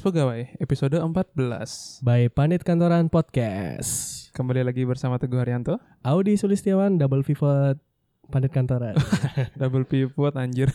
Kelas Pegawai, episode 14. By Panit Kantoran Podcast. Kembali lagi bersama Teguh Haryanto, Audi Sulistiawan, double pivot, Panit Kantoran. double pivot anjir.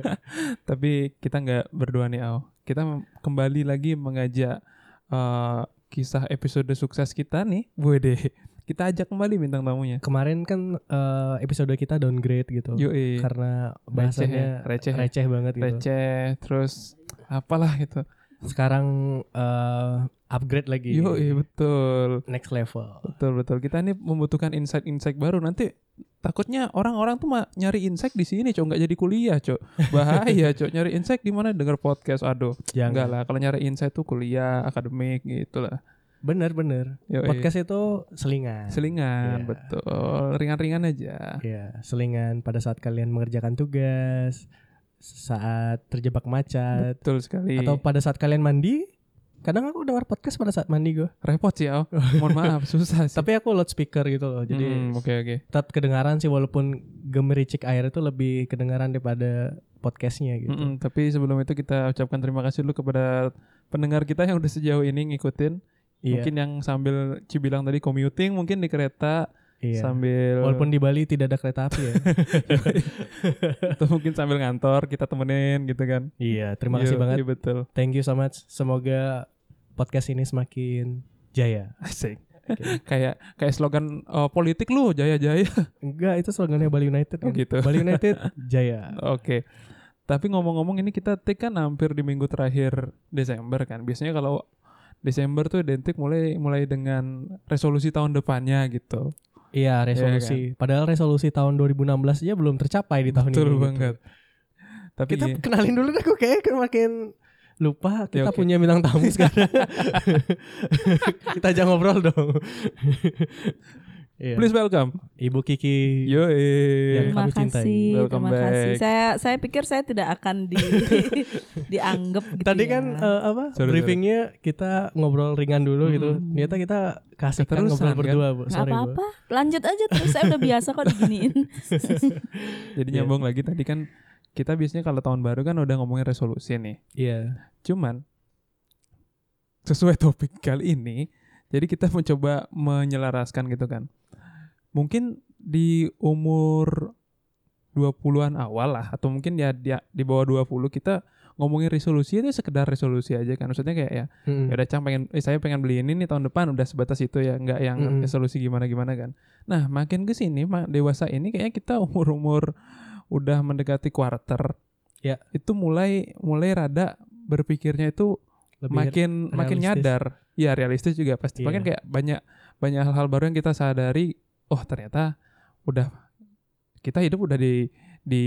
Tapi kita nggak berdua nih, Au. Kita kembali lagi mengajak eh, kisah episode sukses kita nih. Wede. Kita ajak kembali bintang tamunya. Kemarin kan eh, episode kita downgrade gitu. Yoi. Karena Receh bahasannya ya, receh ya. receh banget gitu. Receh, terus apalah gitu. Sekarang eh, upgrade lagi. Yoi, betul. Next level. Betul betul. Kita ini membutuhkan insight-insight baru. Nanti takutnya orang-orang tuh mah nyari insight di sini, cok nggak jadi kuliah, cok. Bahaya, cok. Nyari insight di mana? Denger podcast. Aduh, Jangan. enggak lah. Kalau nyari insight tuh kuliah, akademik gitu lah. Bener bener. Yoi. Podcast itu selingan. Selingan, Iya. betul. Ringan-ringan aja. Iya, selingan pada saat kalian mengerjakan tugas, saat terjebak macet, Betul sekali. atau pada saat kalian mandi. Kadang aku dengar podcast pada saat mandi gue. repot sih, Au. Mohon maaf, susah sih. Tapi aku loudspeaker gitu loh. Jadi Hmm, oke oke. tetap kedengaran sih walaupun gemericik air itu lebih kedengaran daripada podcastnya gitu. Mm-mm, tapi sebelum itu kita ucapkan terima kasih dulu kepada pendengar kita yang udah sejauh ini ngikutin. Iya, Mungkin yang sambil Cibilang tadi commuting mungkin di kereta iya. sambil Walaupun di Bali tidak ada kereta api ya. atau mungkin sambil ngantor kita temenin gitu kan. iya, terima kasih Iya, banget. Iya betul. Thank you so much. Semoga podcast ini semakin jaya. Asik. kayak kayak slogan eh, politik lu jaya-jaya. Enggak, itu slogannya Bali United Oh kan. gitu. Bali United jaya. Oke. Tapi ngomong-ngomong ini kita take kan hampir di minggu terakhir Desember kan. Biasanya kalau Desember tuh identik mulai mulai dengan resolusi tahun depannya gitu. Iya, resolusi. Padahal resolusi tahun 2016 aja belum tercapai di tahun Betul ini. gitu. banget. Tapi Kita iya. kenalin dulu deh, aku kayak makin lupa kita Ya, oke. punya bintang tamu sekarang. kita aja ngobrol dong. Iya. please welcome. Ibu Kiki. Yo Yang Terima kami cintai. kasih, Welcome terima kasih. back. Saya saya pikir saya tidak akan di dianggap gitu Tadi ya. kan eh, apa Sorry, briefingnya kita ngobrol ringan dulu gitu. Hmm. Ternyata kita kasih Keterusan, ngobrol kan? berdua, Bu. nggak Sorry, Bu. apa-apa, lanjut aja terus. Saya udah biasa kok diginiin. Jadi Iya. nyambung lagi tadi kan kita biasanya kalau tahun baru kan udah ngomongin resolusi nih. Iya. Cuman sesuai topik kali ini, jadi kita mencoba menyelaraskan gitu kan. Mungkin di umur 20-an awal lah atau mungkin ya di, di bawah 20 kita ngomongin resolusi itu sekedar resolusi aja kan. Maksudnya kayak ya Mm-mm. ya udah Cang pengen eh, saya pengen beli ini nih tahun depan udah sebatas itu ya nggak yang Mm-mm. resolusi gimana gimana kan nah makin ke sini dewasa ini kayaknya kita umur umur udah mendekati quarter Ya. itu mulai mulai rada berpikirnya itu Lebih makin makin realistis. nyadar ya realistis juga pasti Iya. makin kayak banyak banyak hal-hal baru yang kita sadari oh ternyata udah kita hidup udah di di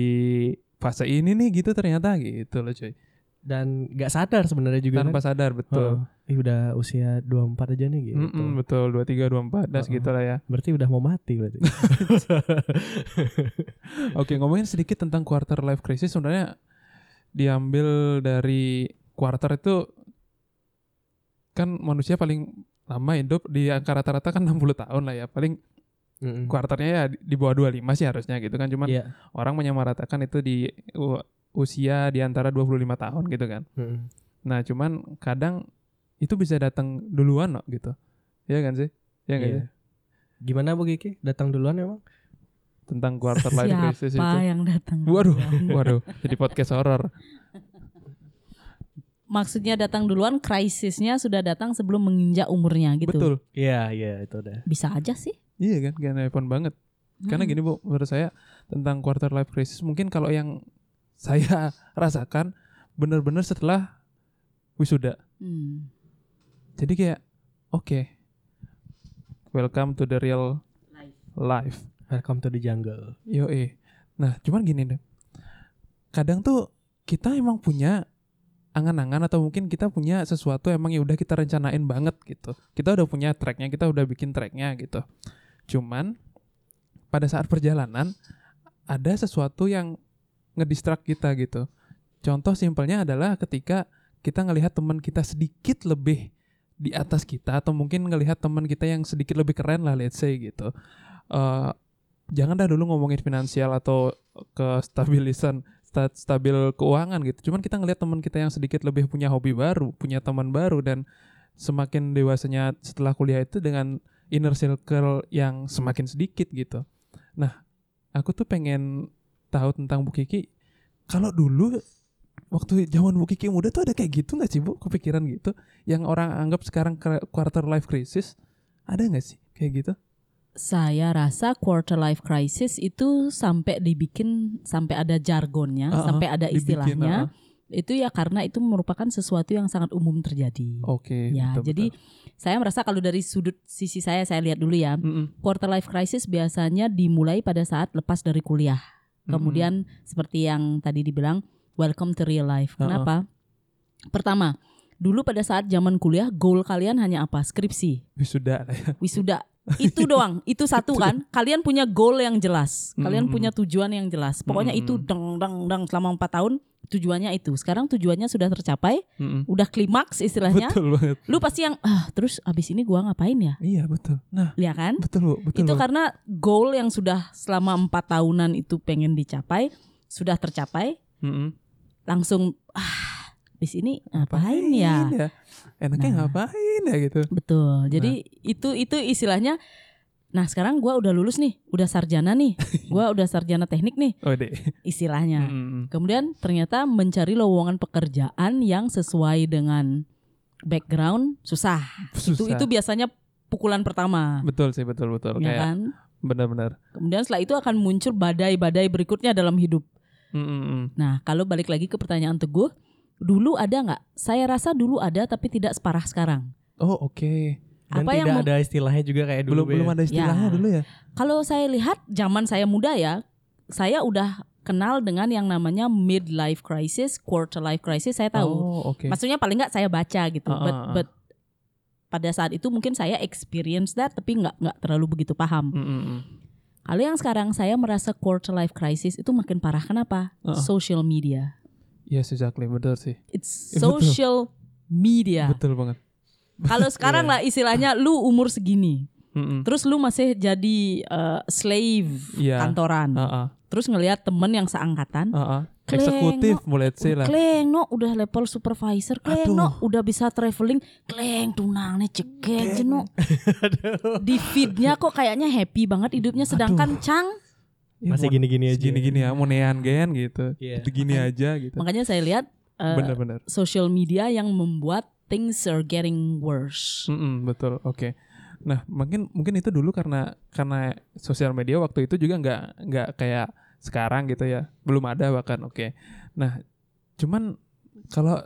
fase ini nih gitu ternyata gitu loh cuy dan nggak sadar sebenarnya juga tanpa kan. sadar betul Oh, ih udah usia 24 aja nih gitu. Mm-mm, betul, 23, 24, dan Heeh. segitu lah ya. Berarti udah mau mati berarti. Oke, ngomongin sedikit tentang quarter life crisis, sebenarnya diambil dari quarter itu kan manusia paling lama hidup di angka rata-rata kan 60 tahun lah ya. Paling Mm-mm. kuarternya ya di bawah 25 sih harusnya gitu kan. Cuman Iya. orang menyamaratakan itu di usia di antara 25 tahun gitu kan. Mm-mm. Nah, cuman kadang itu bisa datang duluan loh gitu. Iya kan sih? Iya Iya. sih? Gimana Bu Kiki? Datang duluan emang? Tentang quarter life crisis itu. Siapa yang datang? Waduh, duluan? waduh, jadi podcast horor. Maksudnya datang duluan, krisisnya sudah datang sebelum menginjak umurnya gitu. Betul. Iya, iya itu udah. Bisa aja sih. Iya kan, gak nelpon banget. Karena Hmm. gini Bu, menurut saya tentang quarter life crisis mungkin kalau yang saya rasakan benar-benar setelah wisuda. Hmm. Jadi kayak oke. Welcome to the real life. Welcome to the jungle. Yo Nah, cuman gini deh. Kadang tuh kita emang punya angan-angan atau mungkin kita punya sesuatu emang ya udah kita rencanain banget gitu. Kita udah punya tracknya, kita udah bikin tracknya gitu. Cuman pada saat perjalanan ada sesuatu yang ngedistract kita gitu. Contoh simpelnya adalah ketika kita ngelihat teman kita sedikit lebih di atas kita atau mungkin ngelihat teman kita yang sedikit lebih keren lah let's say gitu. Eh jangan dah dulu ngomongin finansial atau kestabilisan sta- stabil keuangan gitu. Cuman kita ngelihat teman kita yang sedikit lebih punya hobi baru, punya teman baru dan semakin dewasanya setelah kuliah itu dengan inner circle yang semakin sedikit gitu. Nah, aku tuh pengen tahu tentang Bu Kiki. Kalau dulu waktu zaman Bu Kiki muda tuh ada kayak gitu nggak sih Bu? Kepikiran gitu? Yang orang anggap sekarang quarter life crisis ada nggak sih kayak gitu? Saya rasa quarter life crisis itu sampai dibikin sampai ada jargonnya, Uh-uh, sampai ada dibikin, istilahnya. uh-uh. Itu ya karena itu merupakan sesuatu yang sangat umum terjadi. Oke. ya, betul, jadi betul. saya merasa kalau dari sudut sisi saya saya lihat dulu ya. Mm-mm, Quarter life crisis biasanya dimulai pada saat lepas dari kuliah. Kemudian seperti yang tadi dibilang welcome to real life. Kenapa? Pertama, dulu pada saat zaman kuliah goal kalian hanya apa? Skripsi, wisuda wisuda. Itu doang, itu satu kan. Kalian punya goal yang jelas. Kalian Mm-mm. punya tujuan yang jelas. Pokoknya itu Mm-mm. deng deng deng selama empat tahun tujuannya itu. Sekarang tujuannya sudah tercapai, Mm-mm. udah klimaks istilahnya. Betul banget. Lu pasti yang ah terus abis ini gua ngapain ya? Iya betul. Nah Ya kan? betul Bu, betul. itu banget. karena goal yang sudah selama empat tahunan itu pengen dicapai sudah tercapai Mm-mm. langsung ah di sini ngapain ya Enaknya Nah. ngapain ya gitu. betul jadi itu itu istilahnya nah sekarang gua udah lulus nih udah sarjana nih gua udah sarjana teknik nih Oh istilahnya Mm-mm. kemudian ternyata mencari lowongan pekerjaan yang sesuai dengan background susah, itu Susah. itu biasanya pukulan pertama betul sih betul betul. ya Kayak kan benar-benar. kemudian setelah itu akan muncul badai-badai berikutnya dalam hidup Mm-mm. Nah, kalau balik lagi ke pertanyaan Teguh, dulu ada nggak? Saya rasa dulu ada, tapi tidak separah sekarang. Oh oke. Dan Apa yang tidak mem- ada istilahnya juga kayak dulu. Belum Be. belum ada istilahnya Ya. dulu ya. Kalau saya lihat zaman saya muda ya, saya udah kenal dengan yang namanya midlife crisis, quarter life crisis. Saya tahu. Oh oke. Maksudnya paling nggak saya baca gitu. Ah, but, but pada saat itu mungkin saya experience that, tapi nggak nggak terlalu begitu paham. Mm-mm. Kalau yang sekarang saya merasa quarter life crisis itu makin parah. Kenapa? Ah, ah. Social media. Yes exactly betul sih. It's Ya, betul. social media. Betul banget. Kalau sekarang lah istilahnya lu umur segini, Mm-mm. terus lu masih jadi eh, slave Iya. kantoran, ah. terus ngelihat temen yang seangkatan, ah. Kleng, Eksekutif no. mulai sih lah. kleng no udah level supervisor, kleng Aduh. no udah bisa traveling, kleng tunangnya cekek aja no. Di feednya kok kayaknya happy banget hidupnya, sedangkan Cang, Ya, Masih gini-gini aja. Gini-gini ya, mau nean gen gitu. Iya. Gitu gini aja gitu. makanya saya lihat eh, Bener-bener. social media yang membuat things are getting worse. Mm-mm, betul. Oke. Nah, mungkin mungkin itu dulu karena karena sosial media waktu itu juga nggak nggak kayak sekarang gitu ya. Belum ada bahkan. Oke. Nah, cuman kalau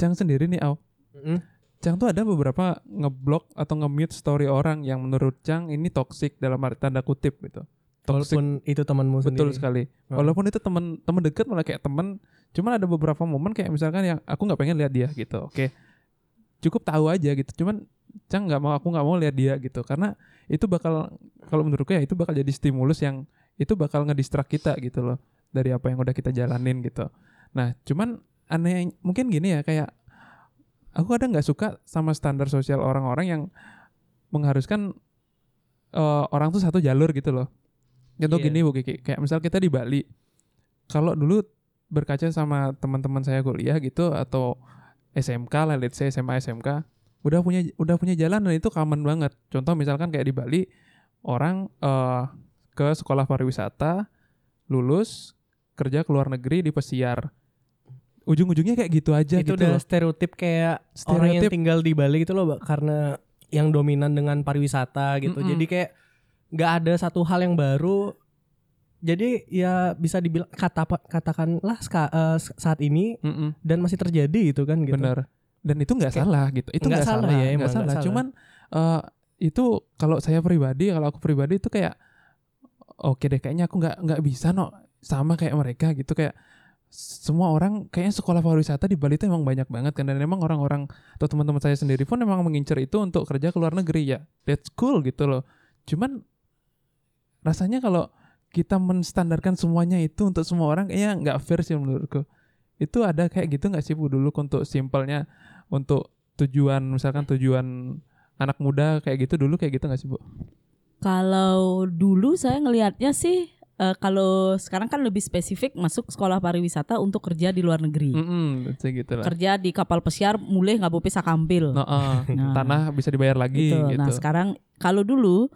Cang sendiri nih, Au. Mm-mm. Cang tuh ada beberapa ngeblok atau nge-mute story orang yang menurut Cang ini toxic dalam arti tanda kutip gitu. Toxic Walaupun itu temanmu betul sendiri. sekali. Hmm. Walaupun itu teman teman dekat malah kayak teman, cuman ada beberapa momen kayak misalkan yang aku nggak pengen lihat dia gitu. Oke. Cukup tahu aja gitu. Cuman Cang nggak mau aku nggak mau lihat dia gitu karena itu bakal kalau menurutku ya itu bakal jadi stimulus yang itu bakal ngedistract kita gitu loh dari apa yang udah kita jalanin gitu. Nah, cuman aneh mungkin gini ya kayak aku kadang nggak suka sama standar sosial orang-orang yang mengharuskan eh, orang tuh satu jalur gitu loh. Contoh Iya. gini Bu Kiki, kayak misal kita di Bali. Kalau dulu berkaca sama teman-teman saya kuliah gitu atau SMK lah, let's say SMA SMK, udah punya udah punya jalan dan itu common banget. Contoh misalkan kayak di Bali orang eh, ke sekolah pariwisata, lulus, kerja ke luar negeri di pesiar. Ujung-ujungnya kayak gitu aja itu gitu udah loh. stereotip kayak orang yang Stereotip. tinggal di Bali gitu loh karena yang dominan dengan pariwisata gitu. Mm-mm. Jadi kayak nggak ada satu hal yang baru. Jadi ya bisa dibilang kata katakanlah ska- eh, saat ini Mm-mm. dan masih terjadi gitu kan gitu. Bener. Dan itu nggak salah gitu. Itu Nggak salah salah, ya, nggak emang salah. salah. Cuman eh, itu kalau saya pribadi, kalau aku pribadi itu kayak oke deh, kayaknya aku nggak nggak bisa no sama kayak mereka gitu kayak semua orang kayaknya sekolah pariwisata di Bali itu emang banyak banget kan dan emang orang-orang atau teman-teman saya sendiri pun emang mengincar itu untuk kerja ke luar negeri ya that's cool gitu loh cuman rasanya kalau kita menstandarkan semuanya itu untuk semua orang kayaknya nggak fair sih menurutku itu ada kayak gitu nggak sih Bu dulu untuk simpelnya untuk tujuan misalkan tujuan anak muda kayak gitu dulu kayak gitu nggak sih Bu? Kalau dulu saya ngelihatnya sih eh, kalau sekarang kan lebih spesifik masuk sekolah pariwisata untuk kerja di luar negeri. Mm-mm, gitu lah. Kerja di kapal pesiar mulai nggak bisa kampil. Nah, eh, Nah. tanah bisa dibayar lagi gitu. gitu. Nah sekarang kalau dulu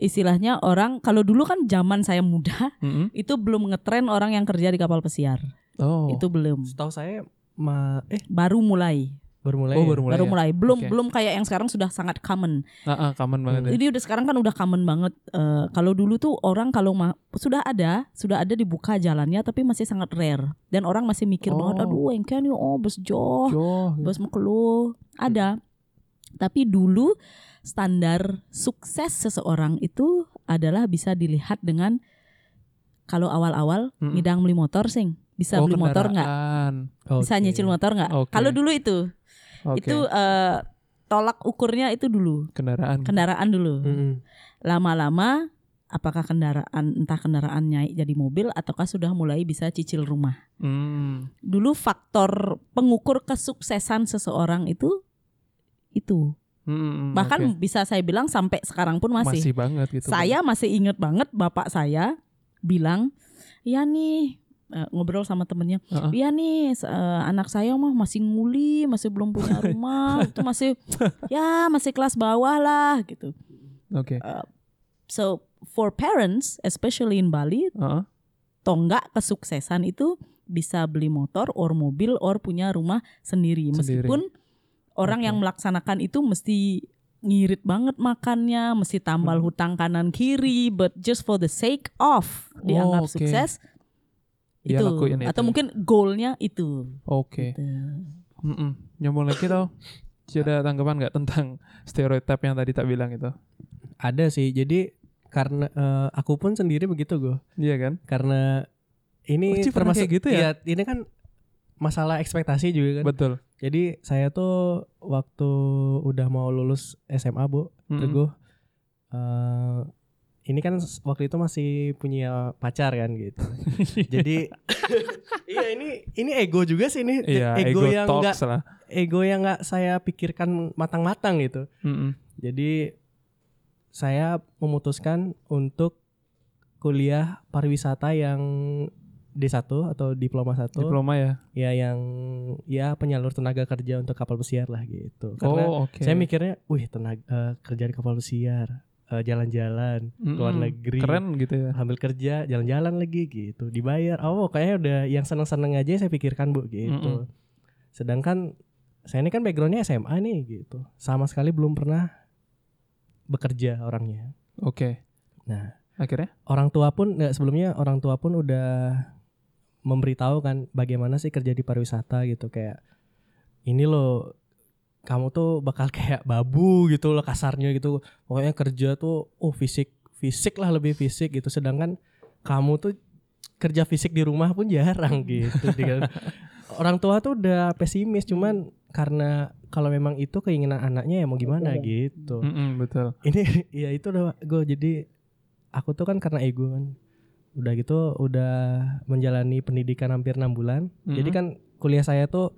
istilahnya orang kalau dulu kan zaman saya muda Mm-mm. itu belum ngetren orang yang kerja di kapal pesiar. Oh. Itu belum. Setahu saya ma eh Baru mulai. baru mulai. Oh, ya? baru mulai. baru ya? mulai. Belum Oke. belum kayak yang sekarang sudah sangat common. Ah, ah, common banget ya. Jadi udah sekarang kan udah common banget. Eh, kalau dulu tuh orang kalau ma- sudah ada, sudah ada dibuka jalannya tapi masih sangat rare. Dan orang masih mikir banget, Oh. aduh, engken yo, oh, joh, Joh, gitu. bes mekelu. Ada. Tapi dulu standar sukses seseorang itu adalah bisa dilihat dengan kalau awal-awal Mm-mm. ngidang beli motor sing bisa Oh, beli motor nggak kendaraan. bisa nyicil motor nggak Oke. kalau dulu itu Oke. itu eh, tolak ukurnya itu dulu kendaraan. kendaraan dulu lama-lama apakah kendaraan entah kendaraannya jadi mobil ataukah sudah mulai bisa cicil rumah Hmm. dulu faktor pengukur kesuksesan seseorang itu itu Hmm, bahkan oke. bisa saya bilang sampai sekarang pun masih, masih banget gitu. saya masih inget banget bapak saya bilang ya nih eh, ngobrol sama temennya Heeh. Iya nih eh, anak saya mah masih nguli masih belum punya rumah itu masih ya masih kelas bawah lah gitu Oke. so for parents especially in Bali Heeh. tonggak kesuksesan itu bisa beli motor or mobil or punya rumah sendiri Sendiri. Orang Oke. yang melaksanakan itu mesti ngirit banget makannya mesti tambal Hmm. hutang kanan kiri but just for the sake of dianggap Oh, oke. sukses Dia itu lakuin atau itu. mungkin goalnya itu Oke. gitu. Mm-mm. Nyambung lagi tau. Ada tanggapan nggak tentang stereotip yang tadi tak bilang itu? Ada sih. Jadi karena eh, aku pun sendiri begitu gue. Iya kan? Karena ini Oh, kayak gitu ya? Iya, ini kan masalah ekspektasi juga kan. Betul. Jadi saya tuh waktu udah mau lulus SMA bu, Mm-mm. Teguh, eh, ini kan waktu itu masih punya pacar kan gitu. Jadi iya ini ini ego juga sih ini Iya, ego, ego, yang enggak ego yang nggak saya pikirkan matang-matang gitu. Mm-mm. Jadi saya memutuskan untuk kuliah pariwisata yang D1 atau diploma 1 Diploma ya. ya yang ya penyalur tenaga kerja untuk kapal pesiar lah gitu. Karena oh, oke. saya mikirnya, wih tenaga eh, kerja di kapal pesiar, eh, jalan-jalan ke luar Mm-mm. negeri, Keren gitu ya. ambil kerja, jalan-jalan lagi gitu, dibayar. Oh, kayaknya udah yang seneng-seneng aja saya pikirkan bu gitu. Mm-mm. Sedangkan saya ini kan backgroundnya SMA nih gitu, sama sekali belum pernah bekerja orangnya. Oke. Nah, Akhirnya? orang tua pun sebelumnya orang tua pun udah memberitahu kan bagaimana sih kerja di pariwisata gitu kayak ini loh kamu tuh bakal kayak babu gitu loh kasarnya gitu. Pokoknya kerja tuh oh fisik fisik lah lebih fisik gitu. Sedangkan kamu tuh kerja fisik di rumah pun jarang gitu orang tua tuh udah pesimis. Cuman karena kalau memang itu keinginan anaknya ya mau gimana gitu. Mm-mm, betul. ini ya itu udah gue jadi aku tuh kan karena ego kan udah gitu udah menjalani pendidikan hampir enam bulan jadi Mm-mm. kan kuliah saya tuh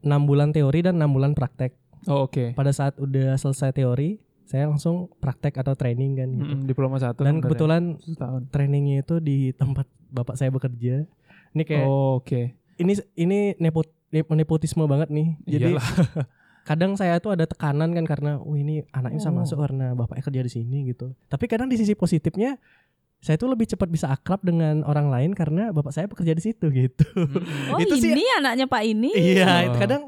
enam bulan teori dan enam bulan praktek Oh, oke. pada saat udah selesai teori saya langsung praktek atau training kan gitu Mm-mm, Diploma satu. dan ya? kebetulan setahun. trainingnya itu di tempat bapak saya bekerja ini kayak Oh, oke. ini ini nepot nep- nepotisme banget nih jadi Iyalah. kadang saya tuh ada tekanan kan karena wah ini anaknya bisa Oh. masuk karena bapaknya kerja di sini gitu. Tapi kadang di sisi positifnya saya tuh lebih cepat bisa akrab dengan orang lain karena bapak saya bekerja di situ gitu. Mm-mm. Oh Itu sih- ini anaknya Pak ini. Iya, itu Oh. kadang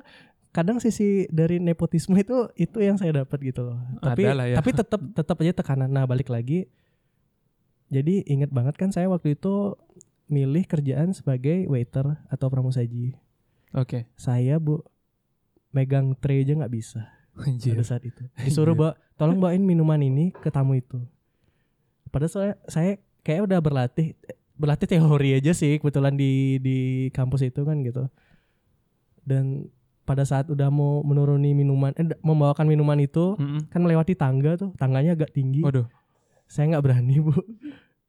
kadang sisi dari nepotisme itu itu yang saya dapat gitu loh. Tapi ya. tapi tetap tetap aja tekanan. Nah, balik lagi jadi inget banget kan saya waktu itu milih kerjaan sebagai waiter atau pramusaji. Oke. Saya Bu megang tray aja nggak bisa. Anjir. pada saat itu disuruh bawa tolong bawain minuman ini ke tamu itu padahal saya saya kayak udah berlatih berlatih teori aja sih kebetulan di di kampus itu kan gitu. Dan pada saat udah mau menuruni minuman eh, membawakan minuman itu Mm-mm. kan melewati tangga tuh tangganya agak tinggi. Waduh. saya nggak berani bu.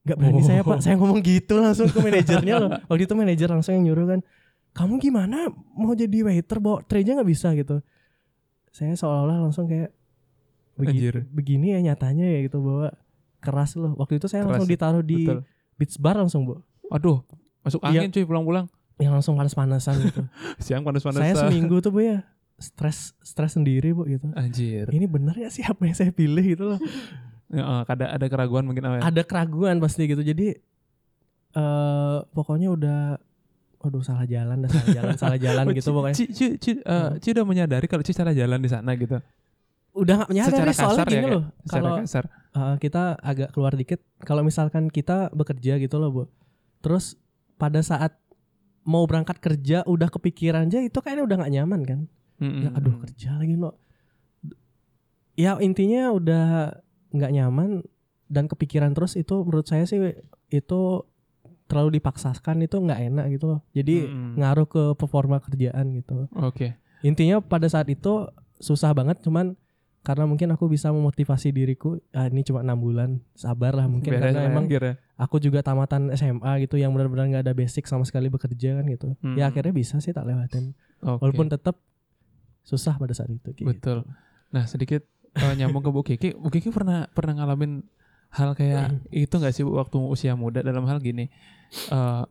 Nggak berani Oh. saya pak. Saya ngomong gitu langsung ke manajernya loh. Waktu itu manajer langsung yang nyuruh kan kamu gimana? Mau jadi waiter bawa tray-nya nggak bisa? Gitu. Saya seolah-olah langsung kayak begini, begini ya nyatanya ya gitu bahwa keras loh waktu itu saya Keras langsung ya, ditaruh di Betul. beach bar langsung bu Aduh, masuk Iya. angin cuy pulang-pulang. yang langsung panas-panasan gitu Siang panas-panas. saya seminggu tuh bu ya stres stres sendiri bu gitu Anjir. ini benar ya sih apa yang saya pilih gitu loh Ya, eh, ada ada keraguan mungkin apa ya? ada keraguan pasti gitu jadi eh pokoknya udah aduh salah jalan dah salah jalan salah jalan Oh, gitu pokoknya Ci, Ci, Ci, eh, Ci udah menyadari kalau Ci salah jalan di sana gitu. udah nggak menyadari Secara soalnya kasar ya, gini loh kalau kasar. Eh, kita agak keluar dikit kalau misalkan kita bekerja gitu loh bu terus pada saat mau berangkat kerja udah kepikiran aja itu kayaknya udah nggak nyaman kan Mm-mm. ya aduh kerja lagi lo ya intinya udah nggak nyaman dan kepikiran terus itu menurut saya sih itu terlalu dipaksakan itu nggak enak gitu loh jadi Mm-mm. ngaruh ke performa kerjaan gitu Oke. intinya pada saat itu susah banget cuman karena mungkin aku bisa memotivasi diriku ah, ini cuma enam bulan sabar lah mungkin Beres karena ya, emang kira. aku juga tamatan SMA gitu yang benar-benar nggak ada basic sama sekali bekerja kan gitu Hmm. ya akhirnya bisa sih tak lewatin Oke. walaupun tetap susah pada saat itu gitu. Betul. Nah sedikit eh, nyambung ke Bu Kiki. Bu Kiki pernah pernah ngalamin hal kayak itu nggak sih Bu, waktu usia muda dalam hal gini? eh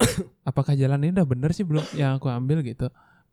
apakah jalan ini udah bener sih belum yang aku ambil gitu?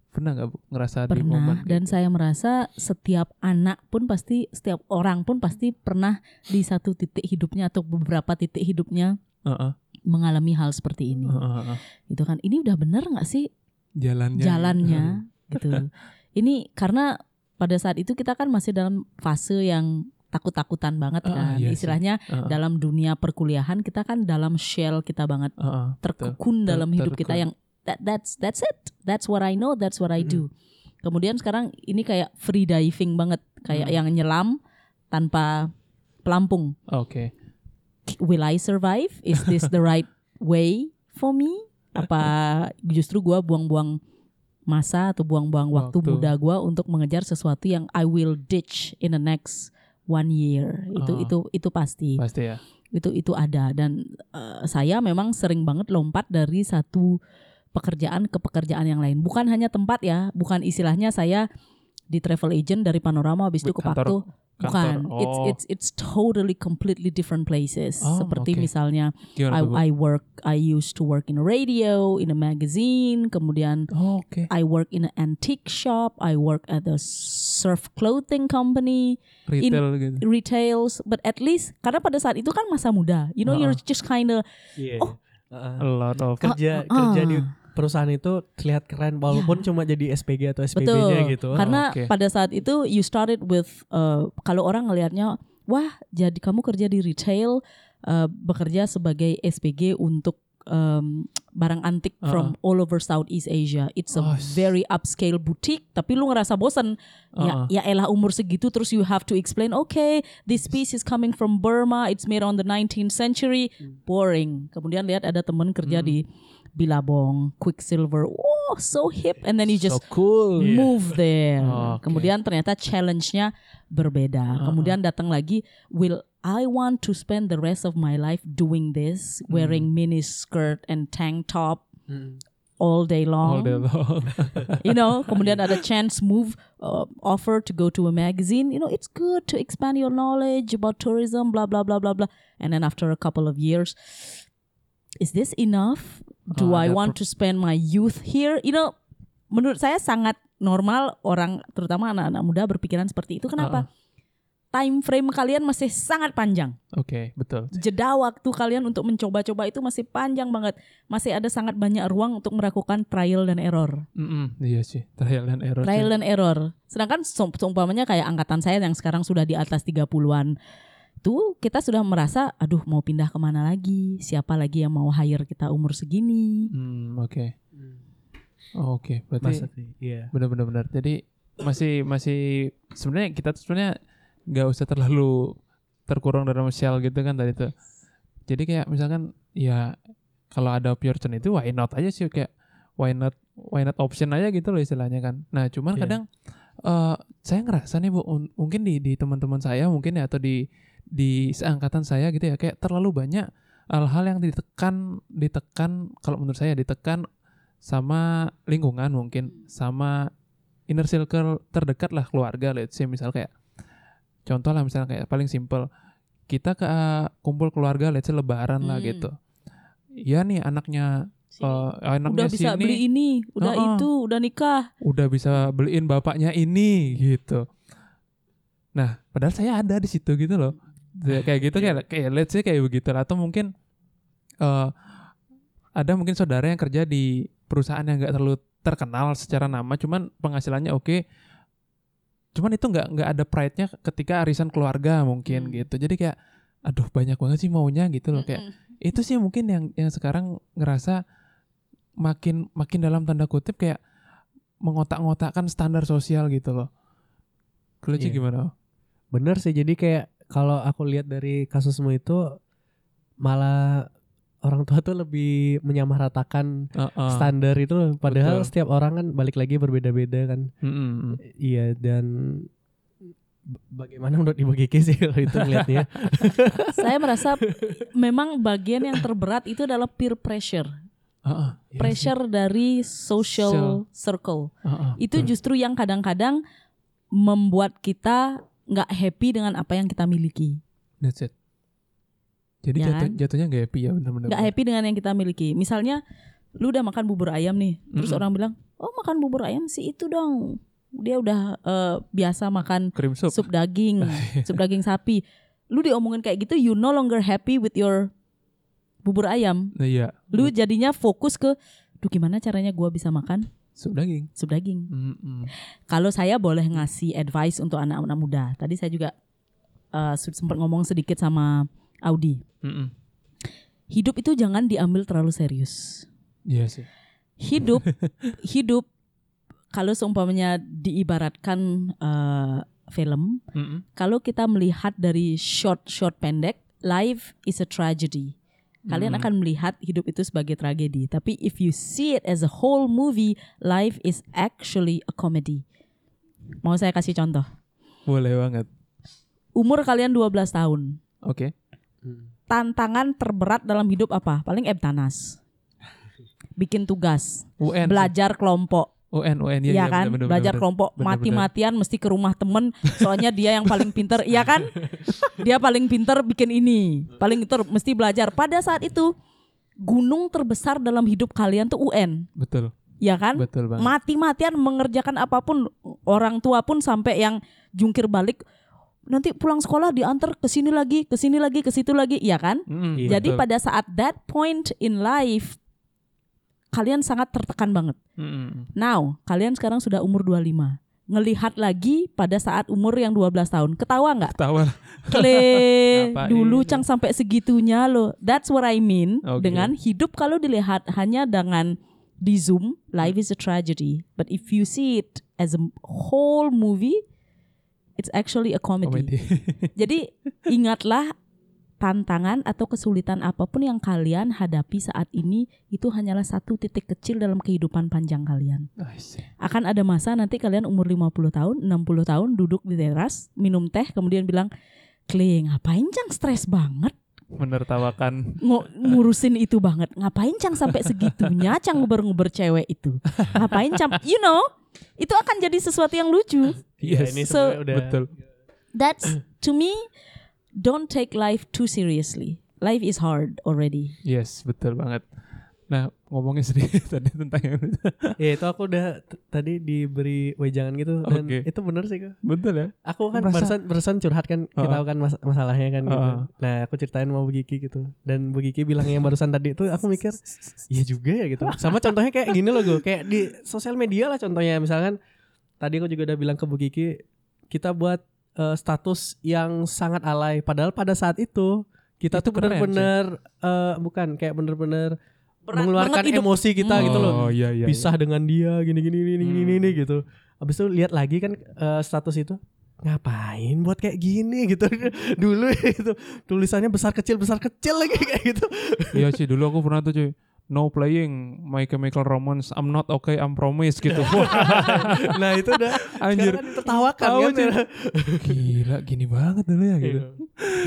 Pernah nggak Bu ngerasa di momen Pernah dan gitu? saya merasa setiap anak pun pasti setiap orang pun pasti pernah di satu titik hidupnya atau beberapa titik hidupnya Heeh, mengalami hal seperti ini. heeh. Itu kan ini udah bener nggak sih jalannya? jalannya gitu. Ini karena pada saat itu kita kan masih dalam fase yang takut-takutan banget kan. iya. Istilahnya Heeh, dalam dunia perkuliahan kita kan dalam shell kita banget betul. terkekun Ter- dalam hidup kita yang that that's that's it. That's what I know, that's what I do. Kemudian sekarang ini kayak free diving banget, kayak Hmm. yang nyelam tanpa pelampung. Oke. Will I survive? Is this the right way for me? Apa justru gua buang-buang masa atau buang-buang waktu, Waktu. muda gua untuk mengejar sesuatu yang I will ditch in the next one year. Itu Oh. itu itu pasti Pasti ya. itu itu ada dan eh, saya memang sering banget lompat dari satu pekerjaan ke pekerjaan yang lain bukan hanya tempat ya bukan istilahnya saya di travel agent dari panorama habis itu ke Pakto bukan kantor. it's Oh. it's it's totally completely different places Oh, seperti oke. misalnya Gimana I? I work I used to work in a radio in a magazine kemudian Oh, Oke. I work in an antique shop I work at a surf clothing company Retail gitu. retails but at least karena pada saat itu kan masa muda you know Uh-uh. you're just kind of Iya. Oh. Heeh. A lot of kerja Ah, kerja ah. di perusahaan itu terlihat keren walaupun cuma jadi SPG atau SPB-nya gitu. Karena oke. pada saat itu you started with uh, kalau orang ngelihatnya wah jadi kamu kerja di retail uh, bekerja sebagai SPG untuk um, barang antik from all over Southeast Asia. It's a Oh, very upscale boutique tapi lu ngerasa bosan. Uh-uh. Ya ya elah umur segitu terus you have to explain okay this piece is coming from Burma, it's made on the 19th century. Boring. Kemudian lihat ada temen kerja Hmm. di Billabong, Quicksilver. Oh, so hip and then you just so cool. move there. Oh, oke. Kemudian ternyata challenge-nya berbeda. Kemudian datang lagi, will I want to spend the rest of my life doing this, wearing mini skirt and tank top all day long? All day long. you know, kemudian ada chance move uh, offer to go to a magazine. You know, it's good to expand your knowledge about tourism, blah blah blah blah blah. And then after a couple of years, is this enough? Do Oh, I want to spend my youth here? You know, menurut saya sangat normal orang terutama anak-anak muda berpikiran seperti itu. Kenapa? Time frame kalian masih sangat panjang. Oke, betul. Jeda waktu kalian untuk mencoba-coba itu masih panjang banget. Masih ada sangat banyak ruang untuk melakukan trial dan error Mm-mm, iya sih, trial and error. trial and error. Sedangkan seumpamanya kayak angkatan saya yang sekarang sudah di atas 30-an. Itu kita sudah merasa aduh mau pindah ke mana lagi? Siapa lagi yang mau hire kita umur segini? Hmm, oke. Oh, Oke, berarti Masa sih? Iya. benar-benar benar. Jadi masih masih sebenarnya kita tuh sebenarnya nggak usah terlalu terkurung dalam shell gitu kan tadi tuh. Jadi kayak misalkan ya kalau ada option itu why not aja sih kayak why not why not option aja gitu loh istilahnya kan. Nah, cuman Iya. kadang eh saya ngerasa nih Bu un- mungkin di di teman-teman saya mungkin ya atau di di seangkatan saya gitu ya kayak terlalu banyak hal-hal yang ditekan ditekan kalau menurut saya ditekan sama lingkungan mungkin sama inner circle terdekat lah keluarga let's say misal kayak contoh lah misalnya kayak paling simple kita ke kumpul keluarga let's say lebaran lah Hmm. gitu iya nih anaknya eh, anaknya udah bisa sini beli ini, udah Heeh. itu, udah nikah. udah bisa beliin bapaknya ini gitu. Nah, padahal saya ada di situ gitu loh. Ya, kayak gitu kayak kayak let's say kayak begitu atau mungkin eh ada mungkin saudara yang kerja di perusahaan yang nggak terlalu terkenal secara nama, cuman penghasilannya oke. Cuman itu nggak nggak ada pride-nya ketika arisan keluarga mungkin Hmm. gitu. Jadi kayak aduh banyak banget sih maunya gitu loh kayak itu sih mungkin yang yang sekarang ngerasa makin makin dalam tanda kutip kayak mengotak-ngotakkan standar sosial gitu loh. Kalau Ci Iya. gimana? Bener sih jadi kayak kalau aku lihat dari kasusmu itu malah orang tua tuh lebih menyamaratakan Heeh. standar itu padahal Betul. setiap orang kan balik lagi berbeda-beda kan. Mm-mm. Iya dan bagaimana menurut Ibu Kiki sih kalau itu ngeliatnya? Saya merasa memang bagian yang terberat itu adalah peer pressure. Heeh. Iya Pressure dari social circle. Heeh. Itu justru yang kadang-kadang membuat kita nggak happy dengan apa yang kita miliki. That's it. Jadi Ya jatuh, kan? jatuhnya nggak happy ya benar-benar. nggak happy dengan yang kita miliki. Misalnya lu udah makan bubur ayam nih, terus Mm-mm. orang bilang, "Oh, makan bubur ayam sih itu dong." Dia udah eh, biasa makan Cream soup. sup daging, sup daging sapi. Lu diomongin kayak gitu, you no longer happy with your bubur ayam. Nah, iya. Lu jadinya fokus ke, duh gimana caranya gua bisa makan Sup daging. sup daging. Mm-mm. Kalau saya boleh ngasih advice untuk anak-anak muda, tadi saya juga eh, sempat ngomong sedikit sama Audi. Mm-mm. Hidup itu jangan diambil terlalu serius. Iya sih. hidup hidup kalau seumpamanya diibaratkan eh, film Mm-mm. kalau kita melihat dari short short pendek life is a tragedy kalian Mm. akan melihat hidup itu sebagai tragedi tapi if you see it as a whole movie life is actually a comedy mau saya kasih contoh Boleh banget. umur kalian 12 tahun Oke. Tantangan terberat dalam hidup apa paling ebtanas bikin tugas UN. belajar kelompok UN UN Iya ya, iya, kan, bener, bener, belajar bener. kelompok mati-matian mesti ke rumah temen, soalnya dia yang paling pinter, iya kan? Dia paling pinter bikin ini, paling pinter mesti belajar. Pada saat itu gunung terbesar dalam hidup kalian tuh UN, Betul. ya kan? Betul banget. Mati-matian mengerjakan apa pun, orang tua pun sampai yang jungkir balik. Nanti pulang sekolah diantar ke sini lagi, ke sini lagi, ke situ lagi, iya kan? Mm, Iya. Jadi betul. pada saat that point in life kalian sangat tertekan banget. Mm-mm. Now, kalian sekarang sudah umur 25. Ngelihat lagi pada saat umur yang 12 tahun. Ketawa nggak? Tawa. Kle, dulu cang sampai segitunya loh. That's what I mean Oke. dengan hidup kalau dilihat hanya dengan di zoom, life is a tragedy. But if you see it as a whole movie, it's actually a comedy. Komedi. Jadi ingatlah tantangan atau kesulitan apa pun yang kalian hadapi saat ini itu hanyalah satu titik kecil dalam kehidupan panjang kalian. Akan ada masa nanti kalian umur 50 tahun, 60 tahun duduk di teras, minum teh kemudian bilang, "Kle, ngapain Cang stres banget? Menertawakan. Ngo- ngurusin itu banget. Ngapain Cang sampai segitunya Cang nguber-nguber cewek itu? Ngapain Cang? You know, itu akan jadi sesuatu yang lucu. Iya Yes. ini So- udah Betul. That's to me don't take life too seriously. Life is hard already. Yes, betul banget. Nah, ngomongin sedikit tadi tentang yang itu. Ya itu aku udah tadi diberi wejangan gitu dan Oke. itu bener sih kok. Betul ya? Aku kan Merasa- barusan barusan curhat kan kita Heeh. tahu kan mas- masalahnya kan gitu. Heeh. Nah, aku ceritain mau Bu Giki gitu. Dan Bu Giki bilang yang barusan tadi itu aku mikir iya juga ya gitu. Sama contohnya kayak gini loh gue, kayak di sosial media lah contohnya misalkan tadi aku juga udah bilang ke Bu Giki kita buat eh, status yang sangat alay padahal pada saat itu kita Itu tuh sih. bener-bener eh, bukan kayak bener-bener Berat mengeluarkan banget hidup. emosi kita gitu loh Oh iya iya. pisah dengan dia gini gini gini gini, Hmm. gini gitu. Habis itu lihat lagi kan eh, status itu ngapain buat kayak gini gitu dulu itu tulisannya besar kecil besar kecil lagi kayak gitu Iya sih dulu aku pernah tuh cuy. No playing My Chemical Romance I'm not okay I'm promise gitu. Nah itu udah Anjir. sekarang kan kan cuy. Gila gini banget dulu ya gitu.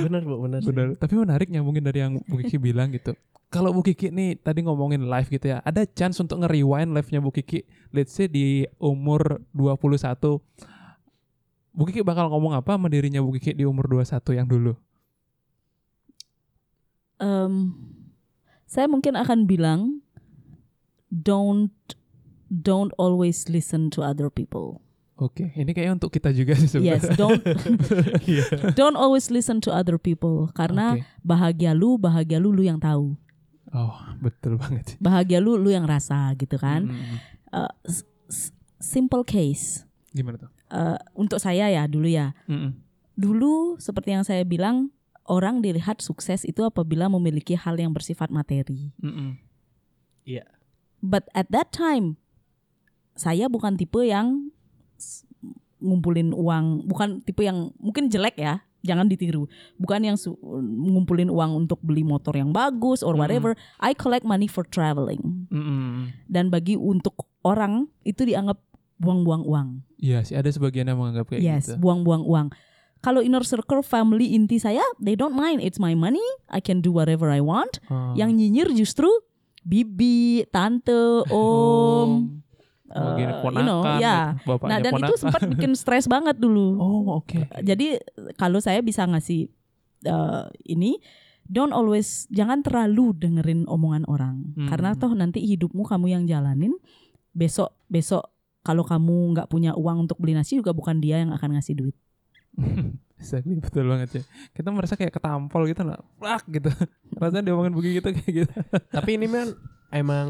bener bu bener, sih. Benar. Tapi menarik nyambungin dari yang Bu Kiki bilang gitu. Kalau Bu Kiki nih tadi ngomongin live gitu ya. Ada chance untuk nge-rewind live-nya Bu Kiki. Let's say di umur 21. Bu Kiki bakal ngomong apa sama dirinya Bu Kiki di umur 21 yang dulu? Em, saya mungkin akan bilang don't don't always listen to other people. Oke, ini kayaknya untuk kita juga sih Yes, sebenarnya. don't Iya. don't always listen to other people karena Oke. bahagia lu, bahagia lu lu yang tahu. Oh, betul banget. Bahagia lu lu yang rasa gitu kan. Mm-mm. Uh, simple case. Gimana tuh? Uh, untuk saya ya dulu ya. Mm-mm. Dulu seperti yang saya bilang orang dilihat sukses itu apabila memiliki hal yang bersifat materi. Mm-mm. But at that time saya bukan tipe yang ngumpulin uang, bukan tipe yang mungkin jelek ya. Jangan ditiru. Bukan yang su- ngumpulin uang untuk beli motor yang bagus or Hmm. whatever. I collect money for traveling. Mm-mm. Dan bagi untuk orang itu dianggap buang-buang uang. Iya sih, ada sebagian yang menganggap kayak yes, gitu. buang-buang uang. Kalau inner circle family inti saya, they don't mind. It's my money. I can do whatever I want. Oh. Yang nyinyir justru bibi, tante, om. Eh, you know, ya. Bapaknya Nah dan itu ponakan. sempat bikin stres banget dulu. Oh, oke. Jadi kalau saya bisa ngasih eh, ini, don't always jangan terlalu dengerin omongan orang, Hmm. karena toh nanti hidupmu kamu yang jalanin. Besok besok kalau kamu nggak punya uang untuk beli nasi juga bukan dia yang akan ngasih duit. Exactly, betul banget ya. Kita merasa kayak ketampol gitu lah. Plak gitu. Rasanya diomongin begitu kayak gitu. Tapi ini kan emang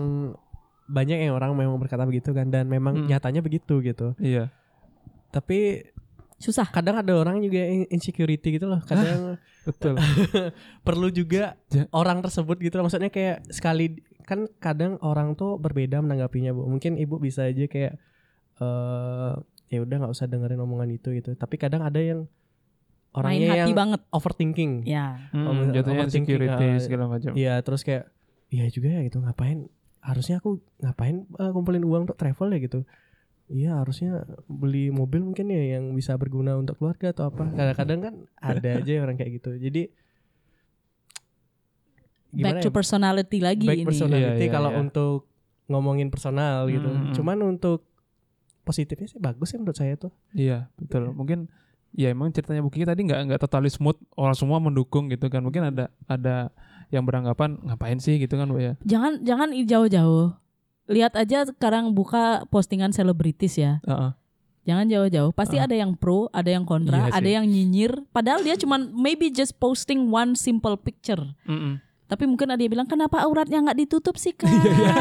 banyak yang orang memang berkata begitu kan dan memang Mm. nyatanya begitu gitu. Iya. Tapi Susah. kadang ada orang juga in- insecurity gitu loh. Kadang Betul. perlu juga Ja- orang tersebut gitu loh. Maksudnya kayak sekali kan kadang orang tuh berbeda menanggapinya, Bu. Mungkin Ibu bisa aja kayak eh ya udah nggak usah dengerin omongan itu gitu. Tapi kadang ada yang Main orangnya hati yang banget. overthinking. Ya. Hmm, Oh, jatuhnya insecurity uh, segala macam. Iya, terus kayak iya juga ya gitu ngapain harusnya aku ngapain eh, kumpulin uang untuk travel ya gitu. Iya harusnya beli mobil mungkin ya yang bisa berguna untuk keluarga atau apa. Kadang-kadang kan ada aja orang kayak gitu. Jadi Back to ya? personality lagi Back ini. personality Iya, iya, kalau iya. untuk ngomongin personal gitu. Mm, mm. Cuman untuk positifnya sih bagus ya menurut saya tuh. Iya, betul. Mungkin ya emang ceritanya Buki tadi nggak nggak totally smooth orang semua mendukung gitu kan. Mungkin ada ada yang beranggapan ngapain sih gitu kan Bu ya. Jangan jangan jauh-jauh. Lihat aja sekarang buka postingan selebritis ya. Heeh. Jangan jauh-jauh. Pasti Ah. ada yang pro, ada yang kontra, Iya ada yang nyinyir. Padahal dia cuman maybe just posting one simple picture. Mm-mm. Tapi mungkin ada yang bilang kenapa auratnya nggak ditutup sih kak? Iya,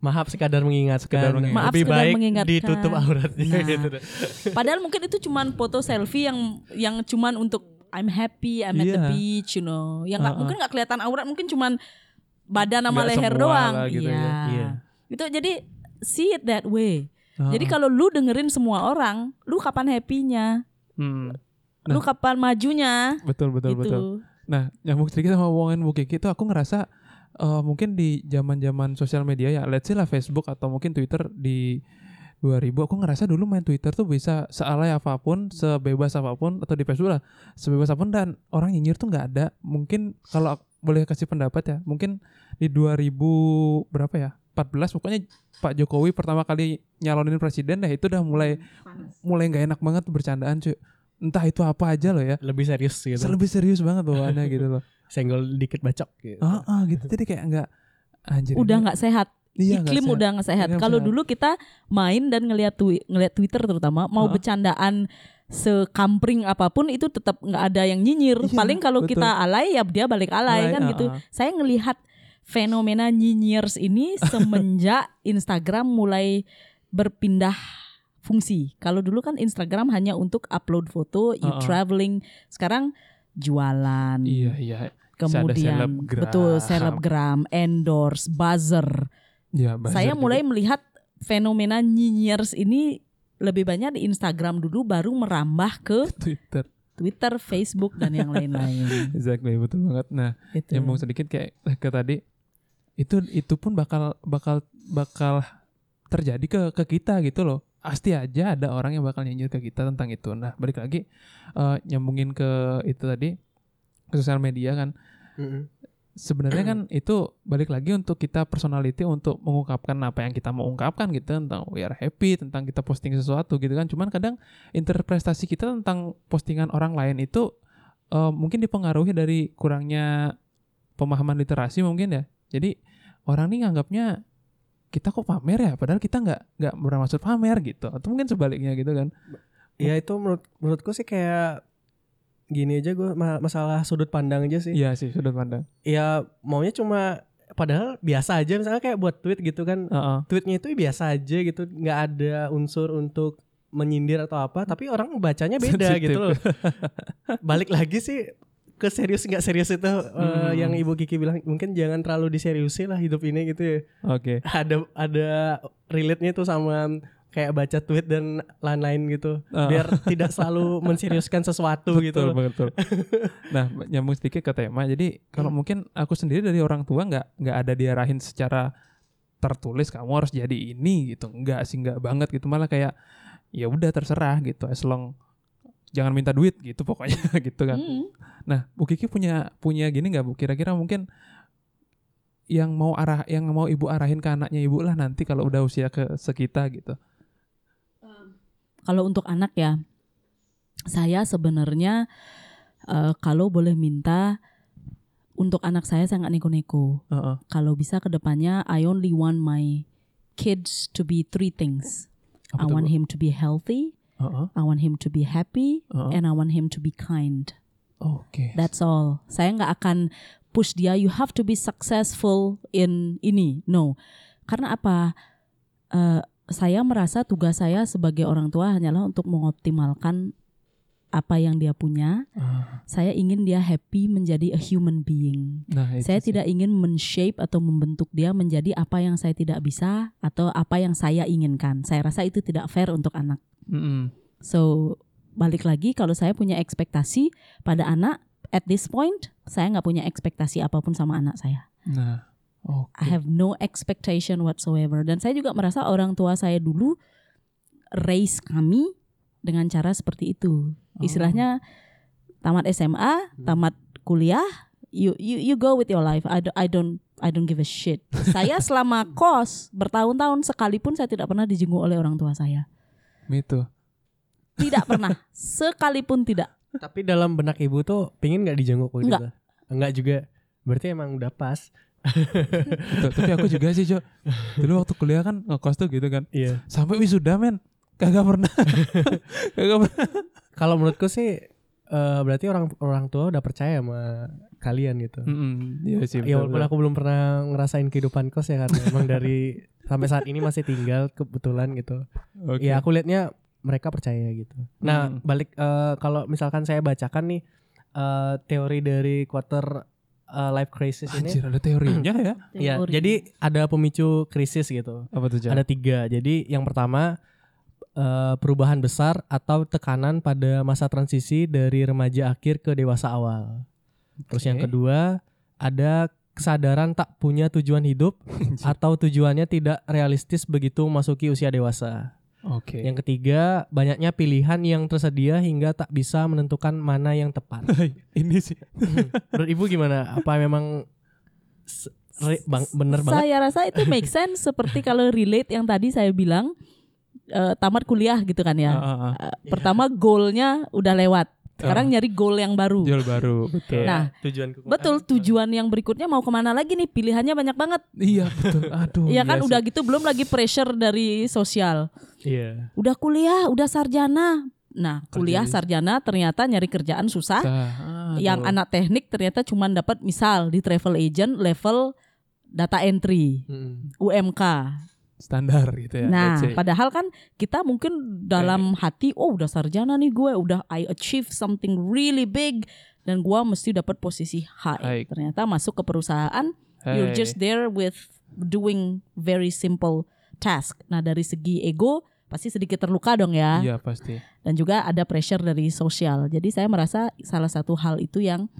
Maaf sekadar mengingatkan. Sekadar mengingatkan. Maaf, Lebih sekadar baik mengingatkan. ditutup auratnya Nah. gitu. Padahal mungkin itu cuman foto selfie yang yang cuman untuk I'm happy, I'm at the Iya. beach, you know. Yang nggak Uh-uh. mungkin nggak kelihatan aurat, mungkin cuman badan sama Nggak leher doang. lah gitu iya. ya. Iya. Itu jadi see it that way. Heeh. Jadi kalau lu dengerin semua orang, lu kapan happy-nya? Hmm, Lu kapan majunya? betul betul gitu. betul. Nah, nyambung sedikit sama omongan Bu Kiki itu aku ngerasa eh, mungkin di zaman-zaman sosial media ya, let's say lah Facebook atau mungkin Twitter di 2000 aku ngerasa dulu main Twitter tuh bisa sealay apa pun, sebebas apa pun atau di Facebook lah, sebebas apa pun dan orang nyinyir tuh nggak ada. Mungkin kalau aku boleh kasih pendapat ya, mungkin di 2000 berapa ya? 14 pokoknya Pak Jokowi pertama kali nyalonin presiden dah itu udah mulai mulai nggak enak banget bercandaan cuy. Entah itu apa aja loh ya. Lebih serius gitu. Lebih serius banget bawaannya gitu loh. Senggol dikit bacok gitu. Ah, ah, gitu. Jadi kayak enggak anjir. Udah ini- nggak sehat. iya, Iklim sehat. udah nggak sehat. Iklim Kalau dulu kita main dan ngelihat twi ngelihat Twitter terutama mau Ah. bercandaan sekampring apa pun itu tetap nggak ada yang nyinyir. Iya, Paling kalau kita alay ya dia balik alay, Alay, kan ah, gitu. ah. Saya ngelihat fenomena nyinyers ini semenjak Instagram mulai berpindah fungsi. Kalau dulu kan Instagram hanya untuk upload foto, you Ah, ah. traveling. Sekarang jualan. Iya, iya. Kemudian selebgram. betul selebgram, endorse, buzzer. Iya, buzzer Saya juga. mulai melihat fenomena nyinyers ini lebih banyak di Instagram dulu baru merambah ke Twitter. Twitter, Facebook dan yang lain-lain. Exactly, betul banget. Nah, Itu. nyambung sedikit kayak ke tadi itu itu pun bakal bakal bakal terjadi ke ke kita gitu loh. Pasti aja ada orang yang bakal nyinyir ke kita tentang itu. Nah, balik lagi eh, nyambungin ke itu tadi ke sosial media kan. Sebenarnya kan itu balik lagi untuk kita personality untuk mengungkapkan apa yang kita mau ungkapkan gitu tentang we are happy tentang kita posting sesuatu gitu kan cuman kadang interpretasi kita tentang postingan orang lain itu eh, mungkin dipengaruhi dari kurangnya pemahaman literasi mungkin ya. Jadi orang nih nganggapnya kita kok pamer ya, padahal kita nggak nggak bermaksud pamer gitu. Atau mungkin sebaliknya gitu kan. Ya itu menurut menurutku sih kayak gini aja gue masalah sudut pandang aja sih. Iya sih sudut pandang. Ya maunya cuma padahal biasa aja misalnya kayak buat tweet gitu kan. Heeh. Tweetnya itu biasa aja gitu, nggak ada unsur untuk menyindir atau apa, tapi orang bacanya beda Sensitif. gitu loh. Balik lagi sih ke serius nggak serius itu eh, Hmm. yang Ibu Kiki bilang mungkin jangan terlalu diseriusin lah hidup ini gitu ya. Oke. Ada ada relate-nya tuh sama kayak baca tweet dan lain-lain gitu. Ah. Biar tidak selalu menseriuskan sesuatu gitu betul, loh. betul. nah, nyambung sedikit ke tema. Jadi kalau Hmm. mungkin aku sendiri dari orang tua nggak nggak ada diarahin secara tertulis kamu harus jadi ini gitu. Enggak sih, enggak banget gitu. Malah kayak ya udah terserah gitu. As long jangan minta duit gitu pokoknya gitu kan. Mm. Nah, Bu Kiki punya punya gini nggak Bu? Kira-kira mungkin yang mau arah yang mau ibu arahin ke anaknya ibu lah nanti kalau udah usia ke sekita gitu. Kalau untuk anak ya, saya sebenarnya eh, kalau boleh minta untuk anak saya saya nggak neko-neko. Heeh. Kalau bisa ke depannya, I only want my kids to be three things. I Apa tuh, want Bu? him to be healthy, Heeh. I want him to be happy, Heeh. and I want him to be kind. Oke. That's all. Saya nggak akan push dia. You have to be successful in ini. No, karena apa? Eh, saya merasa tugas saya sebagai orang tua hanyalah untuk mengoptimalkan apa yang dia punya. Ah, Saya ingin dia happy menjadi a human being. Nah, itu Saya sih. tidak ingin men-shape atau membentuk dia menjadi apa yang saya tidak bisa atau apa yang saya inginkan. Saya rasa itu tidak fair untuk anak. Mm-mm. So balik lagi kalau saya punya ekspektasi pada anak at this point saya nggak punya ekspektasi apa pun sama anak saya. Nah, oke. I have no expectation whatsoever dan saya juga merasa orang tua saya dulu raise kami dengan cara seperti itu. Istilahnya tamat SMA, tamat kuliah, you you you go with your life. I don't I don't I don't give a shit. saya selama kos bertahun-tahun sekalipun saya tidak pernah dijenguk oleh orang tua saya. Itu. Tidak pernah, sekalipun tidak. Tapi dalam benak ibu tuh pingin nggak dijenguk gitu? Nggak. Enggak juga. Berarti emang udah pas. Tapi aku juga sih, Jo. Dulu waktu kuliah kan ngekos tuh gitu kan. Iya. Sampai wisuda, men. Kagak pernah. Kagak pernah. Kalau menurutku sih eh, berarti orang orang tua udah percaya sama kalian gitu. Mm-mm, Iya sih. Ya betul, walaupun aku belum pernah ngerasain kehidupan kos ya karena emang dari sampai saat ini masih tinggal kebetulan gitu. betul. Oke. Ya aku liatnya mereka percaya gitu. Nah Hmm. balik eh, kalau misalkan saya bacakan nih eh, teori dari quarter eh, life crisis ini. Anjir, ada teorinya ya. Ya, Teori. jadi ada pemicu krisis gitu. Apa tuh? Ada tiga. Jadi yang pertama eh, perubahan besar atau tekanan pada masa transisi dari remaja akhir ke dewasa awal. Terus yang Oke. kedua ada kesadaran tak punya tujuan hidup atau tujuannya tidak realistis begitu memasuki usia dewasa. Oke. Yang ketiga banyaknya pilihan yang tersedia hingga tak bisa menentukan mana yang tepat. Ini sih. Menurut ibu gimana? Apa memang bang, bener banget? Saya rasa itu make sense seperti kalau relate yang tadi saya bilang eh, tamat kuliah gitu kan ya. Ah, ah. Eh, Pertama goalnya udah lewat. Sekarang nyari goal yang baru. Jual baru, betul. Nah, tujuanku Betul, tujuan yang berikutnya mau ke mana lagi nih? Pilihannya banyak banget. Iya, betul. Aduh. Iya kan iya udah sih. gitu belum lagi pressure dari sosial. Iya. Udah kuliah, udah sarjana. Nah, kuliah sarjana ternyata nyari kerjaan susah. Sah. Yang Aduh. anak teknik ternyata cuma dapat misal di travel agent level data entry, Mm-mm. UMK. Standar gitu ya. Nah, padahal kan kita mungkin dalam hati, oh udah sarjana nih gue, udah I achieve something really big dan gue mesti dapat posisi high. High. Ternyata masuk ke perusahaan, you're Hey. just there with doing very simple task. Nah, dari segi ego pasti sedikit terluka dong ya. Iya pasti. Dan juga ada pressure dari sosial. Jadi saya merasa salah satu hal itu yang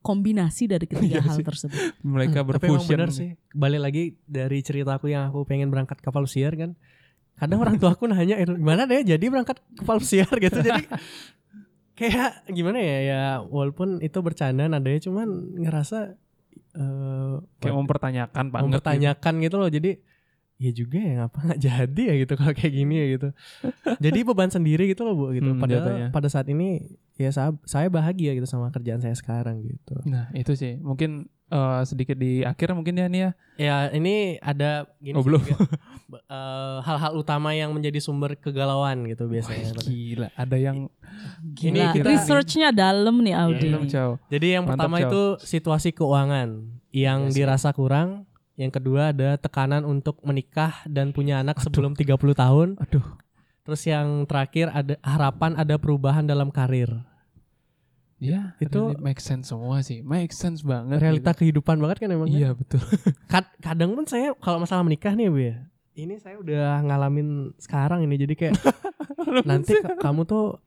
kombinasi dari ketiga Iya hal tersebut. Mereka berfusion. benar sih. Balik lagi dari ceritaku yang aku pengen berangkat kapal pesiar kan. Kadang orang tua aku nanya "Eh, gimana deh jadi berangkat kapal pesiar gitu. Jadi kayak gimana ya ya walaupun itu bercanda nadanya cuman ngerasa eh Kayak mempertanyakan banget. mempertanyakan gitu loh. Jadi ya juga ya ngapa nggak jadi ya gitu kalau kayak gini ya gitu. jadi beban sendiri gitu loh bu gitu. Hmm, Padahal jatuhnya. pada saat ini ya saya, saya bahagia gitu sama kerjaan saya sekarang gitu. Nah itu sih mungkin eh, sedikit di akhir mungkin ya nih ya. Ya ini ada gini Oh, belum. eh, hal-hal utama yang menjadi sumber kegalauan gitu biasanya. Gila ada yang Ini Gila, kita- researchnya dalam nih Audi. Iya, Chow. Jadi yang Mantap, pertama Chow. itu situasi keuangan yang Iya sih. dirasa kurang. Yang kedua ada tekanan untuk menikah dan punya anak sebelum 30 tahun. Aduh. Terus yang terakhir ada harapan ada perubahan dalam karir. Ya Itu- itu make sense semua sih. Make sense banget. Realita gitu. kehidupan banget kan emang. kan? Iya betul. Kad- kadang pun saya kalau masalah menikah nih Bu ya. Ini saya udah ngalamin sekarang ini jadi kayak nanti ka- kamu tuh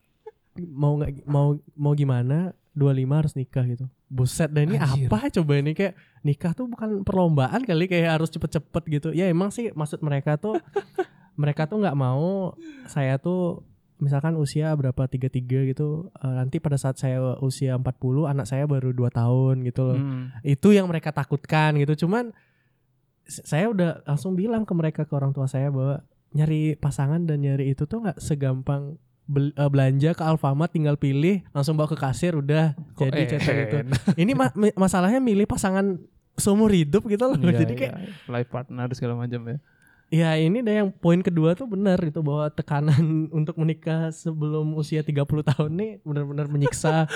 mau nggak mau mau gimana 25 harus nikah gitu. Buset dan ini Anjir. apa coba ini kayak nikah tuh bukan perlombaan kali kayak harus cepet-cepet gitu. Ya emang sih maksud mereka tuh mereka tuh nggak mau saya tuh misalkan usia berapa 33 gitu eh, nanti pada saat saya usia 40 anak saya baru 2 tahun gitu loh Hmm. itu yang mereka takutkan gitu cuman saya udah langsung bilang ke mereka ke orang tua saya bahwa nyari pasangan dan nyari itu tuh nggak segampang bel- eh, belanja ke Alfamart tinggal pilih langsung bawa ke kasir udah Kok jadi cetak itu ini ma- masalahnya milih pasangan seumur hidup gitu loh Iya, jadi kayak iya. life partner segala macam ya. ya ini deh yang poin kedua tuh benar itu bahwa tekanan untuk menikah sebelum usia 30 tahun nih benar-benar menyiksa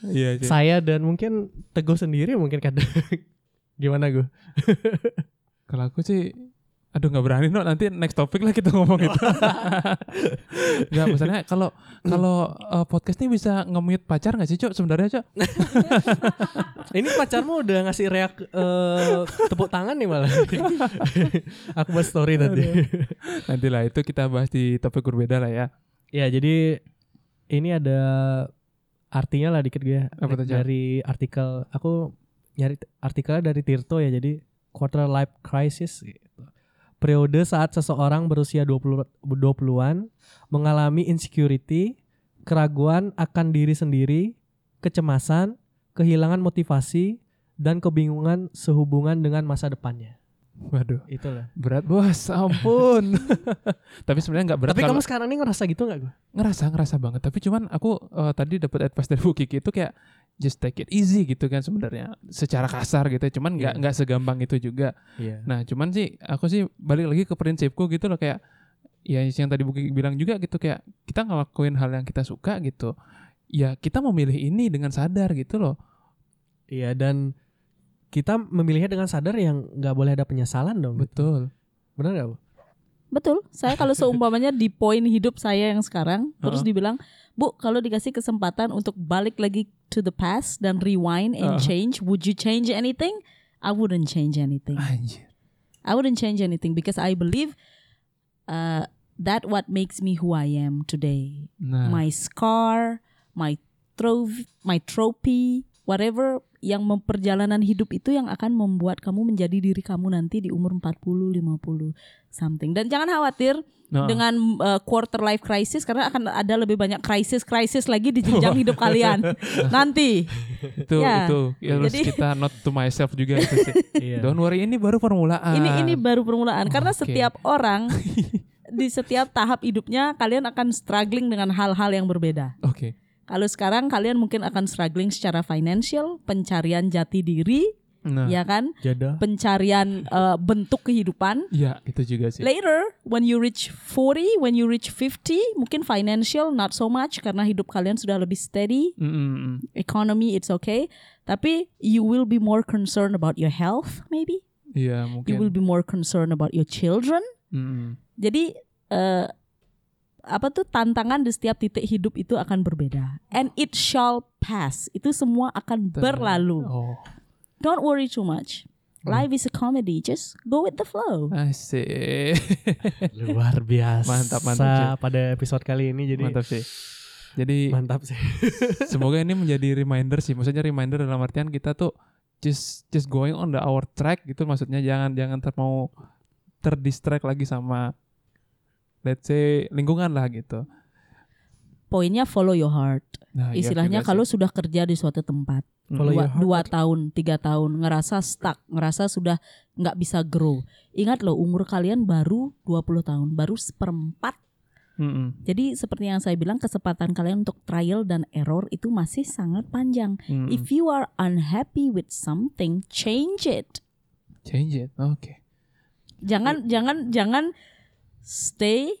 Iya sih. saya dan mungkin teguh sendiri mungkin kadang gimana gue Kalau aku sih aduh nggak berani no nanti next topik lah kita ngomong itu. Enggak maksudnya kalau kalau eh, podcast ini bisa nge-mute pacar nggak sih, Cok? Sebenarnya, Cok? Ini pacarmu udah ngasih reak eh, tepuk tangan nih malah. Aku buat story tadi. Nantilah itu kita bahas di topik berbeda lah ya. ya jadi ini ada artinya lah dikit gue Apa tuh, dari artikel aku nyari artikelnya dari Tirto ya jadi quarter life crisis. Periode saat seseorang berusia 20 20-an mengalami insecurity, keraguan akan diri sendiri, kecemasan, kehilangan motivasi dan kebingungan sehubungan dengan masa depannya. Waduh, Itulah. berat bos, ampun. Tapi sebenarnya nggak berat Tapi kamu sekarang ini ngerasa gitu nggak gue? ngerasa ngerasa banget. Tapi cuman aku eh, tadi dapat advice dari Bu Kiki itu kayak just take it easy gitu kan sebenarnya. Secara kasar gitu. Cuman nggak Iya. nggak segampang itu juga. Iya. Nah, cuman sih aku sih balik lagi ke prinsipku gitu loh kayak ya yang tadi Bu Kiki bilang juga gitu kayak kita ngelakuin hal yang kita suka gitu. Ya kita memilih ini dengan sadar gitu loh. Iya dan kita memilihnya dengan sadar yang nggak boleh ada penyesalan dong. Betul. Benar nggak? Betul. Saya kalau seumpamanya di poin hidup saya yang sekarang, terus Uh-uh. dibilang, Bu, kalau dikasih kesempatan untuk balik lagi to the past dan rewind and Uh-uh. change, would you change anything? I wouldn't change anything. Anjir. I wouldn't change anything because I believe uh, that what makes me who I am today. Nah, My scar, my trophy, my trophy, whatever yang memperjalanan hidup itu yang akan membuat kamu menjadi diri kamu nanti di umur 40, 50 something. Dan jangan khawatir nah, dengan uh, quarter life crisis karena akan ada lebih banyak krisis-krisis lagi di jenjang hidup kalian nanti. itu ya. itu ya harus Jadi- kita not to myself juga itu sih. Iya. Don't worry ini baru permulaan. Ini ini baru permulaan karena Oke. setiap orang di setiap tahap hidupnya kalian akan struggling dengan hal-hal yang berbeda. Oke. Kalau sekarang kalian mungkin akan struggling secara financial, pencarian jati diri, Nah, ya kan? Jadah. Pencarian uh, bentuk kehidupan. ya itu juga sih. Later, when you reach 40, when you reach 50, mungkin financial not so much karena hidup kalian sudah lebih steady, Mm, mm, mm. economy it's okay. Tapi you will be more concerned about your health maybe. Iya You will mungkin. be more concerned about your children. Mm, mm. Jadi eh, apa tuh tantangan di setiap titik hidup itu akan berbeda. And it shall pass. Itu semua akan berlalu. Oh, Don't worry too much. Life is a comedy. Just go with the flow. asik. Luar biasa. Mantap, mantap, Cik. Pada episode kali ini jadi Mantap sih. Jadi mantap sih. semoga ini menjadi reminder sih. Maksudnya reminder dalam artian kita tuh just just going on the our track gitu. Maksudnya jangan jangan ter mau terdistract lagi sama let's say lingkungan lah gitu. poinnya follow your heart. Nah, iya Istilahnya juga kalau sudah kerja di suatu tempat Follow dua, dua tahun, tiga tahun ngerasa stuck, ngerasa sudah nggak bisa grow. Ingat loh umur kalian baru 20 tahun, baru seperempat. Mm-mm. Jadi seperti yang saya bilang kesempatan kalian untuk trial dan error itu masih sangat panjang. Mm-mm. If you are unhappy with something, change it. change it. Oke. Jangan jangan jangan stay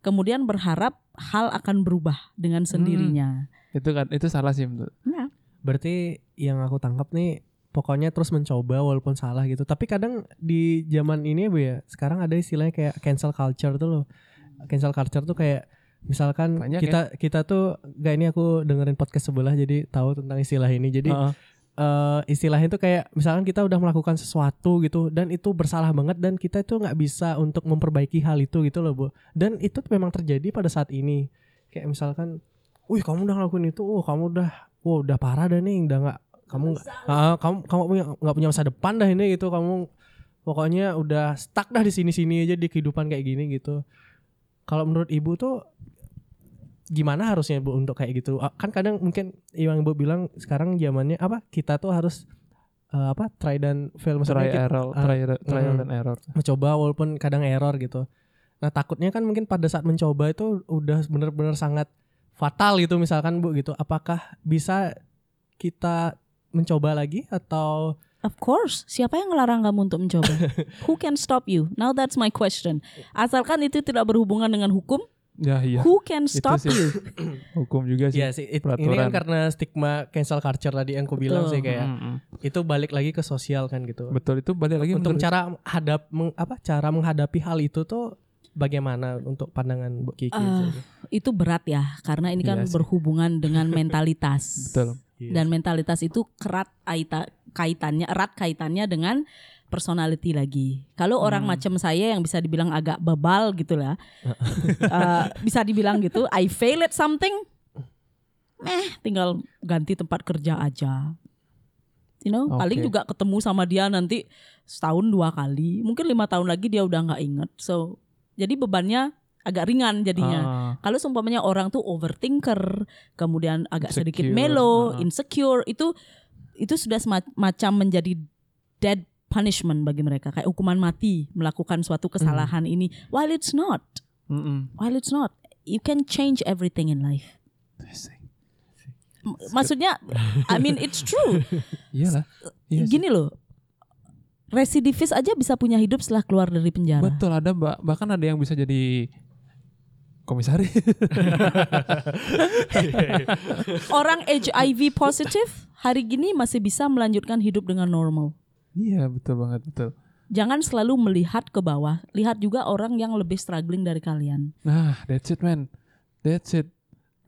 kemudian berharap hal akan berubah dengan sendirinya. Itu kan itu salah sih menurut. Nah, Berarti yang aku tangkap nih pokoknya terus mencoba walaupun salah gitu. Tapi kadang di zaman ini ya Bu ya, sekarang ada istilahnya kayak cancel culture tuh loh. Cancel culture tuh kayak misalkan Banyak kita kita tuh gak ini aku dengerin podcast sebelah jadi tahu tentang istilah ini. Jadi Heeh. Eh, istilahnya itu kayak misalkan kita udah melakukan sesuatu gitu dan itu bersalah banget dan kita itu nggak bisa untuk memperbaiki hal itu gitu loh bu. Dan itu memang terjadi pada saat ini. Kayak misalkan wih kamu udah ngelakuin itu oh kamu udah oh udah parah dah nih udah nggak kamu nggak Ah, kamu kamu punya nggak punya masa depan dah ini gitu. Kamu pokoknya udah stuck dah di sini sini aja di kehidupan kayak gini gitu. Kalau menurut ibu tuh gimana harusnya bu untuk kayak gitu kan kadang mungkin yang ibu bilang sekarang zamannya apa kita tuh harus eh, apa try dan fail maksudnya Try kita error, ah, try, trial mm. dan error. mencoba walaupun kadang error gitu nah takutnya kan mungkin pada saat mencoba itu udah bener-bener sangat fatal gitu misalkan bu gitu apakah bisa kita mencoba lagi atau Of course, siapa yang ngelarang kamu untuk mencoba? who can stop you? Now that's my question. Asalkan itu tidak berhubungan dengan hukum, Ya iya. who can Itu stop sih. you? Hukum juga sih. ya sih it- ini peraturan. kan karena stigma cancel culture tadi yang aku bilang Betul. sih kayak Mm-mm. itu balik lagi ke sosial kan gitu Betul itu balik lagi untuk menurut- cara hadap meng- apa cara menghadapi hal itu tuh bagaimana untuk pandangan Bu Kiki Ah, Itu berat ya, karena ini kan Iya berhubungan dengan mentalitas. Betul. Iya. Dan mentalitas itu kerat aita- kaitannya erat kaitannya dengan personality lagi. Kalau orang Hmm. macam saya yang bisa dibilang agak bebal gitu lah, eh, bisa dibilang gitu, I fail at something, eh tinggal ganti tempat kerja aja. You know, paling Oke. juga ketemu sama dia nanti setahun dua kali, mungkin lima tahun lagi dia udah nggak inget. So, jadi bebannya agak ringan jadinya. Ah, Kalau seumpamanya orang tuh overthinker, kemudian agak sedikit Insecure, melo, ah. insecure, itu itu sudah semacam menjadi dead punishment bagi mereka, kayak hukuman mati melakukan suatu kesalahan ini. While it's not, mm-mm. while it's not, you can change everything in life. Maksudnya, I mean it's true. Iyalah. Iya. Gini loh, residivis aja bisa punya hidup setelah keluar dari penjara. Betul ada mbak bahkan ada yang bisa jadi komisaris. Orang HIV positif hari gini masih bisa melanjutkan hidup dengan normal. Iya betul banget betul. Jangan selalu melihat ke bawah, lihat juga orang yang lebih struggling dari kalian. Nah that's it man. That's it.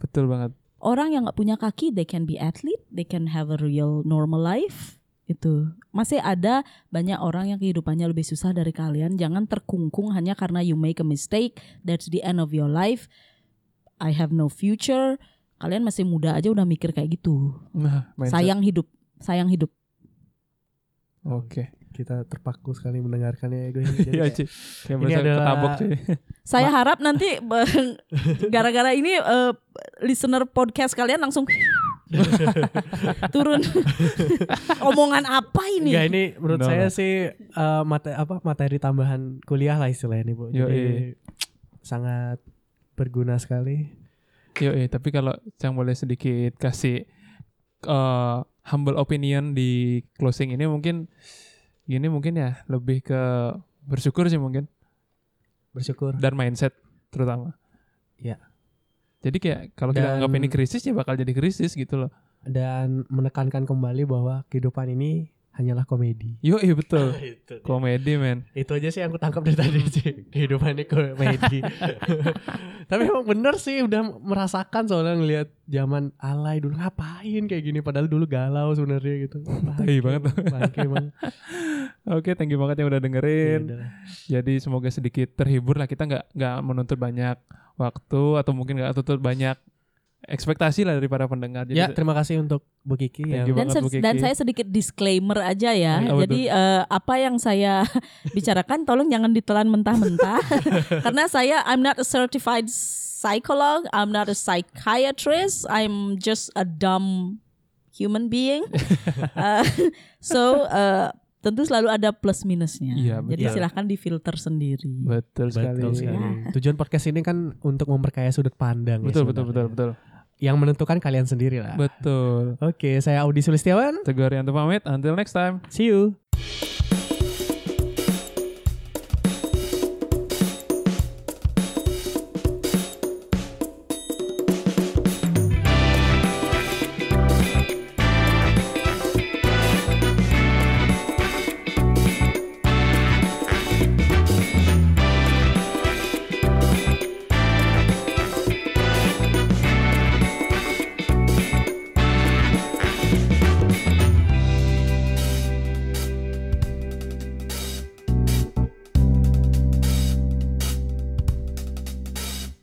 Betul banget. Orang yang nggak punya kaki, they can be athlete, they can have a real normal life. Itu masih ada banyak orang yang kehidupannya lebih susah dari kalian. Jangan terkungkung hanya karena you make a mistake. That's the end of your life. I have no future. Kalian masih muda aja udah mikir kayak gitu. Nah mindset. Sayang hidup, sayang hidup. Oke. kita terpaku sekali mendengarkannya ya gue ini. Jadi Iya kayak- cuy. Kayak ini adalah- ketabok cuy. Saya harap nanti gara-gara ini eh, listener podcast kalian langsung turun. Omongan apa ini? Enggak ini menurut No, saya no. sih eh, mate- apa materi tambahan kuliah lah istilahnya nih Bu. Jadi Yoi. sangat berguna sekali. Yo, eh, tapi kalau yang boleh sedikit kasih eh, humble opinion di closing ini mungkin gini mungkin ya lebih ke bersyukur sih mungkin Bersyukur. dan mindset terutama. Iya. Jadi kayak kalau kita anggap ini krisis ya bakal jadi krisis gitu loh. Dan menekankan kembali bahwa kehidupan ini hanyalah komedi. Yo, iya betul. itu. Komedi men. Itu aja sih yang aku tangkap dari tadi sih. Kehidupan ini komedi. Tapi emang bener sih udah merasakan soalnya ngelihat zaman alay dulu ngapain kayak gini padahal dulu galau sebenarnya gitu. Tai banget. Bangke emang. Oke, thank you banget yang udah Ya dengerin. udah lah. Jadi semoga sedikit terhibur lah. Kita nggak nggak menuntut banyak waktu atau mungkin nggak tuntut banyak ekspektasi lah dari para pendengar. Jadi Ya, terima kasih untuk Bu Kiki you Dan, Bu Kiki. dan saya sedikit disclaimer aja ya. Apa Jadi eh, apa yang saya bicarakan tolong jangan ditelan mentah-mentah karena saya I'm not a certified psycholog, I'm not a psychiatrist, I'm just a dumb human being. Eh, so eh, tentu selalu ada plus minusnya. Iya, Jadi betul. silahkan difilter sendiri. betul sekali. Betul sekali. Tujuan podcast ini kan untuk memperkaya sudut pandang. ya Betul betul betul sebenarnya. betul. Yang menentukan kalian sendiri lah. Betul. Oke, saya Audi Sulistiawan. Teguh Arianto pamit. Until next time. See you.